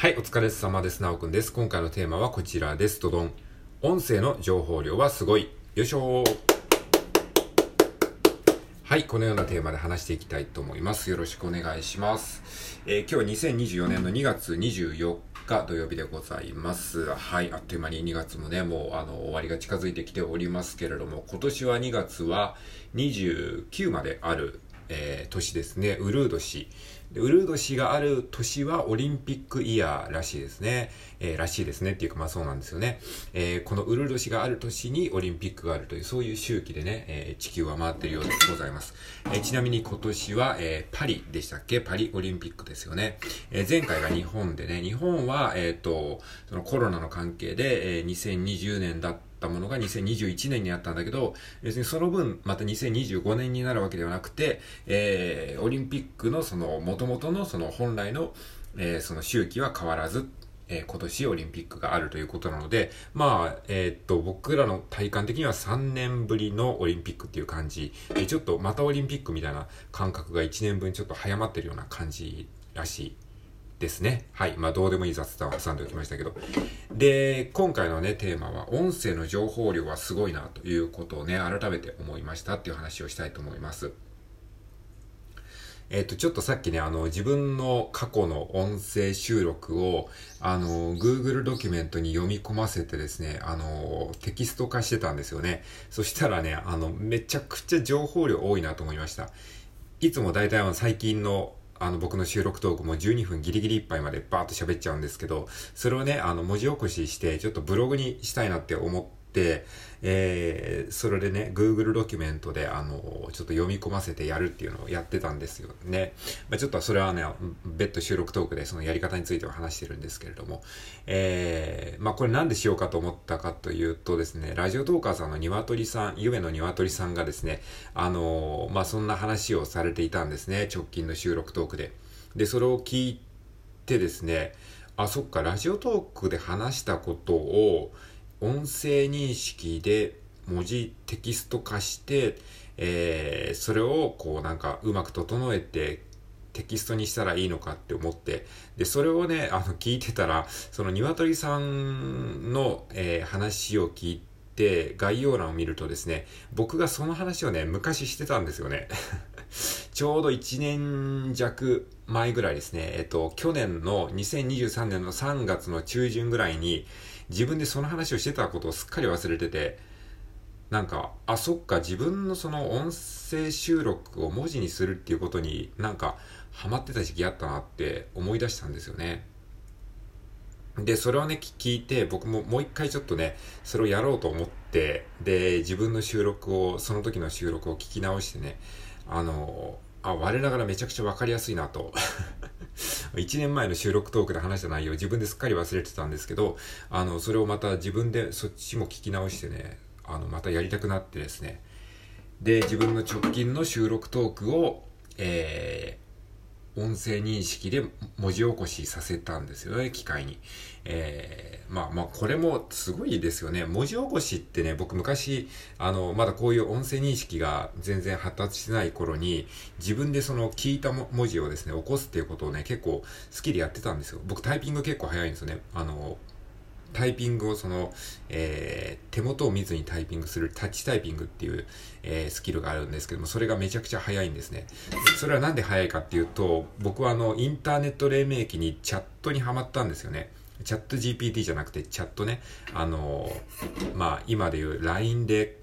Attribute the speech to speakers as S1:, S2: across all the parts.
S1: はい、お疲れ様です。なおくんです。今回のテーマはこちらです。どどん。音声の情報量はすごい。よいしょはい、このようなテーマで話していきたいと思います。よろしくお願いします。えー、今日は2024年の2月24日土曜日でございます。はい、あっという間に2月もね、もうあの終わりが近づいてきておりますけれども、今年は2月は29まであるえー、年ですね、ウルード氏。でウルード氏がある年はオリンピックイヤーらしいですね。えー、らしいですねっていうかまあそうなんですよね。えー、このウルード氏がある年にオリンピックがあるというそういう周期でね、えー、地球は回ってるようでございます。え、ちなみに今年は、え、パリでしたっけ？パリオリンピックですよね。え、前回が日本でね、日本は、えっ、と、そのコロナの関係で、え、2020年だったったものが2021年にあったんだけど、別にその分、また2025年になるわけではなくて、えー、オリンピックのその、元々のその本来の、えー、その周期は変わらず、えー、今年オリンピックがあるということなので、まあ、えー、っと、僕らの体感的には3年ぶりのオリンピックっていう感じ、でちょっとまたオリンピックみたいな感覚が1年分ちょっと早まってるような感じらしい。ですね。はい。まあ、どうでもいい雑談を挟んでおきましたけど。で、今回のね、テーマは、音声の情報量はすごいな、ということをね、改めて思いましたっていう話をしたいと思います。えっ、と、ちょっとさっきね、あの、自分の過去の音声収録を、あの、Google ドキュメントに読み込ませてですね、あの、テキスト化してたんですよね。そしたらね、あの、めちゃくちゃ情報量多いなと思いました。いつも大体あの、最近のあの、僕の収録トークも12分ギリギリいっぱいまでバーッと喋っちゃうんですけど、それをね、あの、文字起こしして、ちょっとブログにしたいなって思って、えー、それでね、Google ドキュメントで、あの、ちょっと読み込ませてやるっていうのをやってたんですよね。まあ、ちょっとそれはね、別途収録トークでそのやり方については話してるんですけれども、えー、まあ、これなんでしようかと思ったかというとですね、ラジオトーカーさんの鶏さん、夢の鶏さんがですね、あのまあ、そんな話をされていたんですね、直近の収録トークで。で、それを聞いてですね、あ、そっか、ラジオトークで話したことを音声認識で文字テキスト化して、えー、それをこうなんかうまく整えてテキストにしたらいいのかって思って、で、それをね、あの、聞いてたら、その鶏さんの、えー、話を聞いて、概要欄を見るとですね、僕がその話をね、昔してたんですよね。ちょうど1年弱前ぐらいですね、えっと、去年の2023年の3月の中旬ぐらいに、自分でその話をしてたことをすっかり忘れてて、なんか、あ、そっか、自分のその音声収録を文字にするっていうことになんか、ハマってた時期あったなって思い出したんですよね。で、それをね、聞いて、僕ももう一回ちょっとね、それをやろうと思って、で、自分の収録を、その時の収録を聞き直してね、あの、あ、我ながらめちゃくちゃわかりやすいなと。1年前の収録トークで話した内容自分ですっかり忘れてたんですけど、あの、それをまた自分でそっちも聞き直してね、あの、またやりたくなってですね。で、自分の直近の収録トークを、えー、音声認識で文字起こしさせたんですよね、機械に。えー、まあまあ、これもすごいですよね。文字起こしってね、僕昔、あの、まだこういう音声認識が全然発達してない頃に、自分でその聞いた文字をですね、起こすっていうことをね、結構好きでやってたんですよ。僕タイピング結構早いんですよね。あの、タイピングをその、えー、手元を見ずにタイピングするタッチタイピングっていう、えー、スキルがあるんですけども、それがめちゃくちゃ早いんですね。それはなんで早いかっていうと、僕はあの、インターネット黎明期にチャットにハマったんですよね。チャット GPT じゃなくてチャットね。あのまあ、今で言う LINE で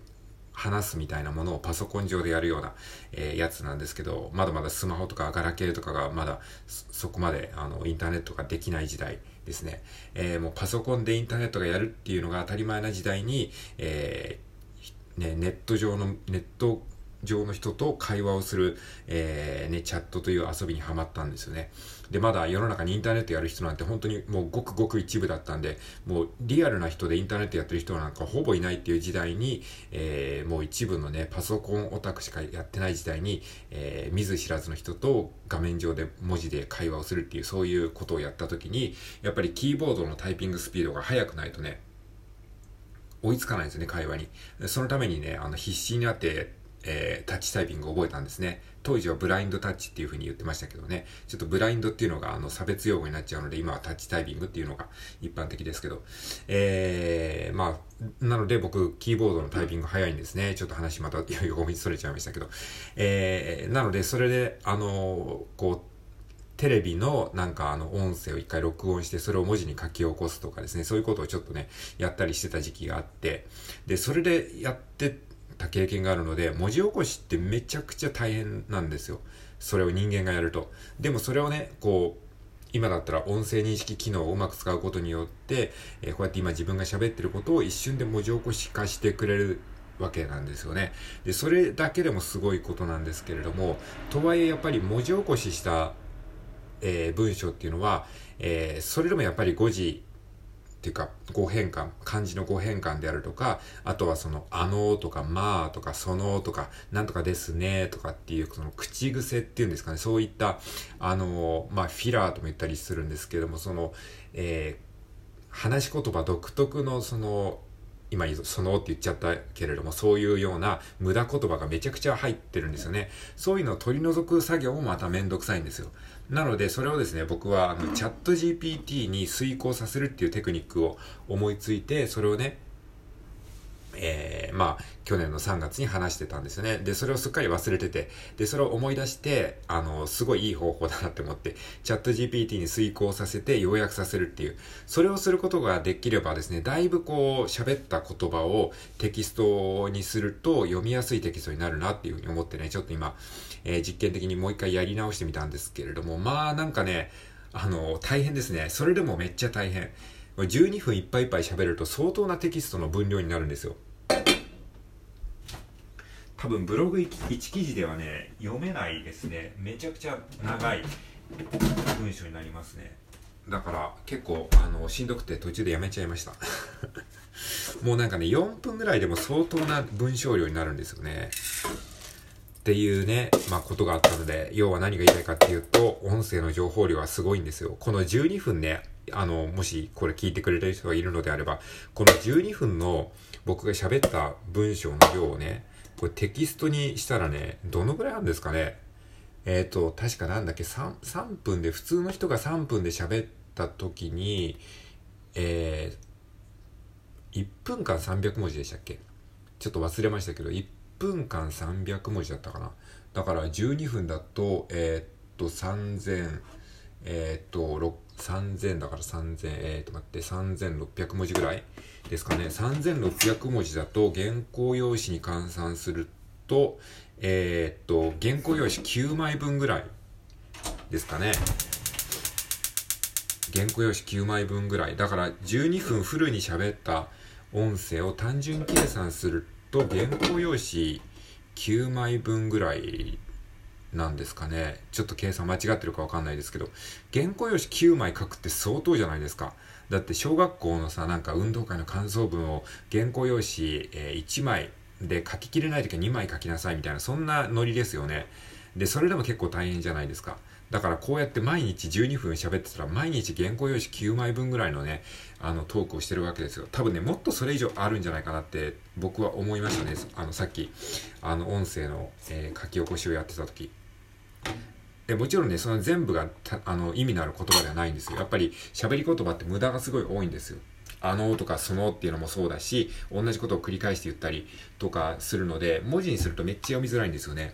S1: 話すみたいなものをパソコン上でやるような、えー、やつなんですけど、まだまだスマホとかガラケーとかがまだそこまであのインターネットができない時代ですね。えー、もうパソコンでインターネットがやるっていうのが当たり前な時代に、えー、ね、ネット上の、ネット上の人と会話をする、えー、ね、チャットという遊びにはまったんですよね。で、まだ世の中にインターネットやる人なんて本当にもうごくごく一部だったんで、もうリアルな人でインターネットやってる人なんかほぼいないっていう時代に、えー、もう一部のね、パソコンオタクしかやってない時代に、えー、見ず知らずの人と画面上で文字で会話をするっていう、そういうことをやった時に、やっぱりキーボードのタイピングスピードが速くないとね、追いつかないんですよね、会話に。そのためにね、あの、必死になって、えー、タッチタイピングを覚えたんですね。当時はブラインドタッチっていう風に言ってましたけどね。ちょっとブラインドっていうのがあの差別用語になっちゃうので、今はタッチタイピングっていうのが一般的ですけど。えー、まあ、なので僕、キーボードのタイピング早いんですね。ちょっと話また横道それちゃいましたけど。えー、なので、それで、あのこう、テレビのなんかあの音声を一回録音してそれを文字に書き起こすとかですね、そういうことをちょっとね、やったりしてた時期があって、で、それでやってた経験があるので、文字起こしってめちゃくちゃ大変なんですよ。それを人間がやると。でもそれをね、こう、今だったら音声認識機能をうまく使うことによって、えー、こうやって今自分が喋ってることを一瞬で文字起こし化してくれるわけなんですよね。で、それだけでもすごいことなんですけれども、とはいえやっぱり文字起こししたえー、文章っていうのは、えー、それでもやっぱり誤字ていうか語変換、漢字の語変換であるとか、あとはその、あのとか、まあとか、そのとか、なんとかですねとかっていう、その口癖っていうんですかね、そういった、あの、まあ、フィラーとも言ったりするんですけども、その、えー、話し言葉独特のその、今そのって言っちゃったけれども、そういうような無駄言葉がめちゃくちゃ入ってるんですよね。そういうのを取り除く作業もまためんどくさいんですよ。なので、それをですね、僕はあのチャット GPT に遂行させるっていうテクニックを思いついて、それをね、えー、まあ、去年の3月に話してたんですよね。で、それをすっかり忘れてて、で、それを思い出して、あの、すごいいい方法だなって思って、チャット GPT に遂行させて要約させるっていう、それをすることができればですね、だいぶこう、喋った言葉をテキストにすると読みやすいテキストになるなっていうふうに思ってね、ちょっと今、えー、実験的にもう一回やり直してみたんですけれども、まあ、なんかね、あの、大変ですね。それでもめっちゃ大変。12分いっぱいいっぱい喋ると相当なテキストの分量になるんですよ。多分ブログ 1, 記事ではね読めないですね。めちゃくちゃ長い文章になりますね。だから結構あのしんどくて途中でやめちゃいました。もうなんかね4分ぐらいでも相当な文章量になるんですよね。っていうね、まあことがあったので、要は何が言いたいかっていうと、音声の情報量はすごいんですよ。この12分ね、あの、もしこれ聞いてくれてる人がいるのであれば、この12分の僕が喋った文章の量をね、これテキストにしたらね、どのぐらいあるんですかねえっ、ー、と、確かなんだっけ、3、3分で、普通の人が3分で喋った時に、えー、1分間300文字でしたっけちょっと忘れましたけど、1分間300文字だったかな。だから12分だと、えー、っと、3000、えー、っと、3000だから3000、えー、と待って、3600文字ぐらいですかね。3600文字だと原稿用紙に換算すると、えー、っと、原稿用紙9枚分ぐらいですかね。原稿用紙9枚分ぐらい。だから12分フルに喋った音声を単純計算すると原稿用紙9枚分ぐらいなんですかね。ちょっと計算間違ってるかわかんないですけど、原稿用紙9枚書くって相当じゃないですか。だって小学校のさ、なんか運動会の感想文を原稿用紙、え、1枚で書ききれない時は2枚書きなさいみたいな、そんなノリですよね。で、それでも結構大変じゃないですか。だからこうやって毎日12分喋ってたら毎日原稿用紙9枚分ぐらいのね、あのトークをしてるわけですよ。多分ね、もっとそれ以上あるんじゃないかなって僕は思いましたね。あのさっき、あの音声の、えー、書き起こしをやってた時。でもちろんね、その全部があの意味のある言葉ではないんですよ。やっぱり喋り言葉って無駄がすごい多いんですよ。あのとかそのっていうのもそうだし、同じことを繰り返して言ったりとかするので、文字にするとめっちゃ読みづらいんですよね。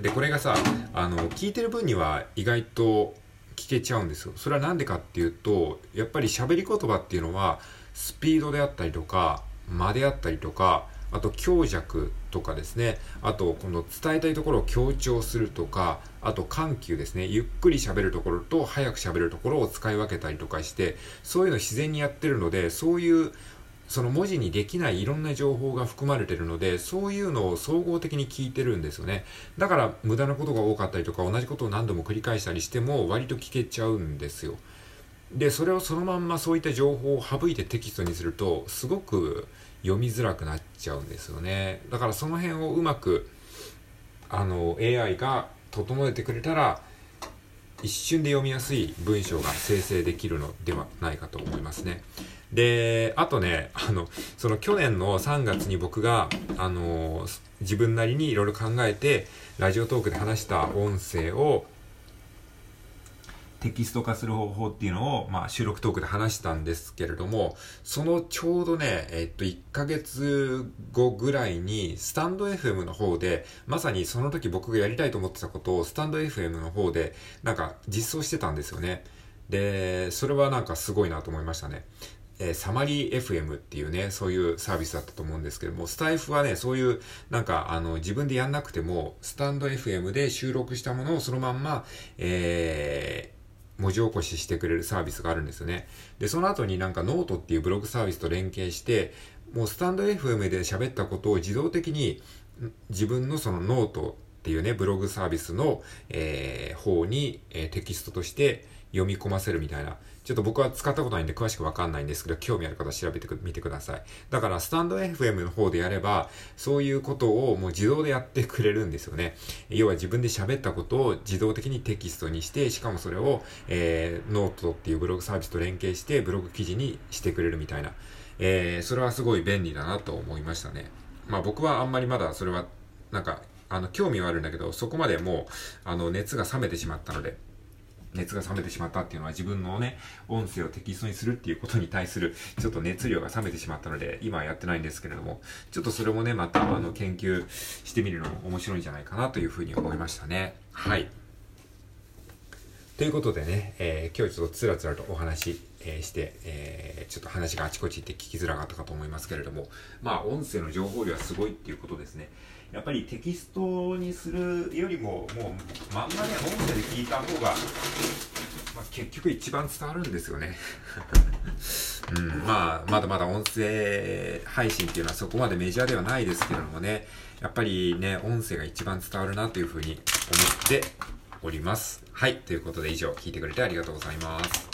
S1: で、これがさ、あの、聞いてる分には意外と聞けちゃうんですよ。それはなんでかっていうと、やっぱり喋り言葉っていうのは、スピードであったりとか、間であったりとか、あと強弱とかですね、あとこの伝えたいところを強調するとか、あと緩急ですね、ゆっくり喋るところと早く喋るところを使い分けたりとかして、そういうの自然にやってるので、そういうその文字にできないいろんな情報が含まれてるので、そういうのを総合的に聞いてるんですよね。だから無駄なことが多かったりとか、同じことを何度も繰り返したりしても割と聞けちゃうんですよ。で、それをそのまんまそういった情報を省いてテキストにすると、すごく読みづらくなっちゃうんですよね。だからその辺をうまく、あの、AI が整えてくれたら、一瞬で読みやすい文章が生成できるのではないかと思いますね。で、あとね、あの、その去年の3月に僕が、あの、自分なりにいろいろ考えて、ラジオトークで話した音声を、テキスト化する方法っていうのを、まあ、収録トークで話したんですけれども、そのちょうどね、えっと、1ヶ月後ぐらいに、スタンド FM の方で、まさにその時僕がやりたいと思ってたことを、スタンド FM の方で、なんか実装してたんですよね。で、それはなんかすごいなと思いましたね。え、サマリー FM っていうね、そういうサービスだったと思うんですけども、スタイフはね、そういう、なんか、あの、自分でやんなくても、スタンド FM で収録したものをそのまんま、え、文字起こししてくれるサービスがあるんですよね。で、その後になんかノートっていうブログサービスと連携して、もうスタンド FM で喋ったことを自動的に自分のそのノートっていうね、ブログサービスの、えー、方に、えー、テキストとして読み込ませるみたいな。ちょっと僕は使ったことないんで詳しくわかんないんですけど、興味ある方調べてみてください。だから、スタンド FM の方でやれば、そういうことをもう自動でやってくれるんですよね。要は自分で喋ったことを自動的にテキストにして、しかもそれを、えー、ノートっていうブログサービスと連携して、ブログ記事にしてくれるみたいな。えー、それはすごい便利だなと思いましたね。まあ僕はあんまりまだそれは、なんか、あの、興味はあるんだけど、そこまでもう、あの、熱が冷めてしまったので、熱が冷めてしまったっていうのは自分のね、音声をテキストにするっていうことに対するちょっと熱量が冷めてしまったので、今はやってないんですけれども、ちょっとそれもね、またあの研究してみるのも面白いんじゃないかなというふうに思いましたね。はい。ということでね、えー、今日ちょっとつらつらとお話、えー、して、えー、ちょっと話があちこち行って聞きづらかったかと思いますけれども、まあ音声の情報量はすごいっていうことですね。やっぱりテキストにするよりも、もう漫画ね、音声で聞いた方が、まあ、結局一番伝わるんですよね。うん、まあ、まだまだ音声配信っていうのはそこまでメジャーではないですけどもね、やっぱりね、音声が一番伝わるなというふうに思っております。はい、ということで以上聞いてくれてありがとうございます。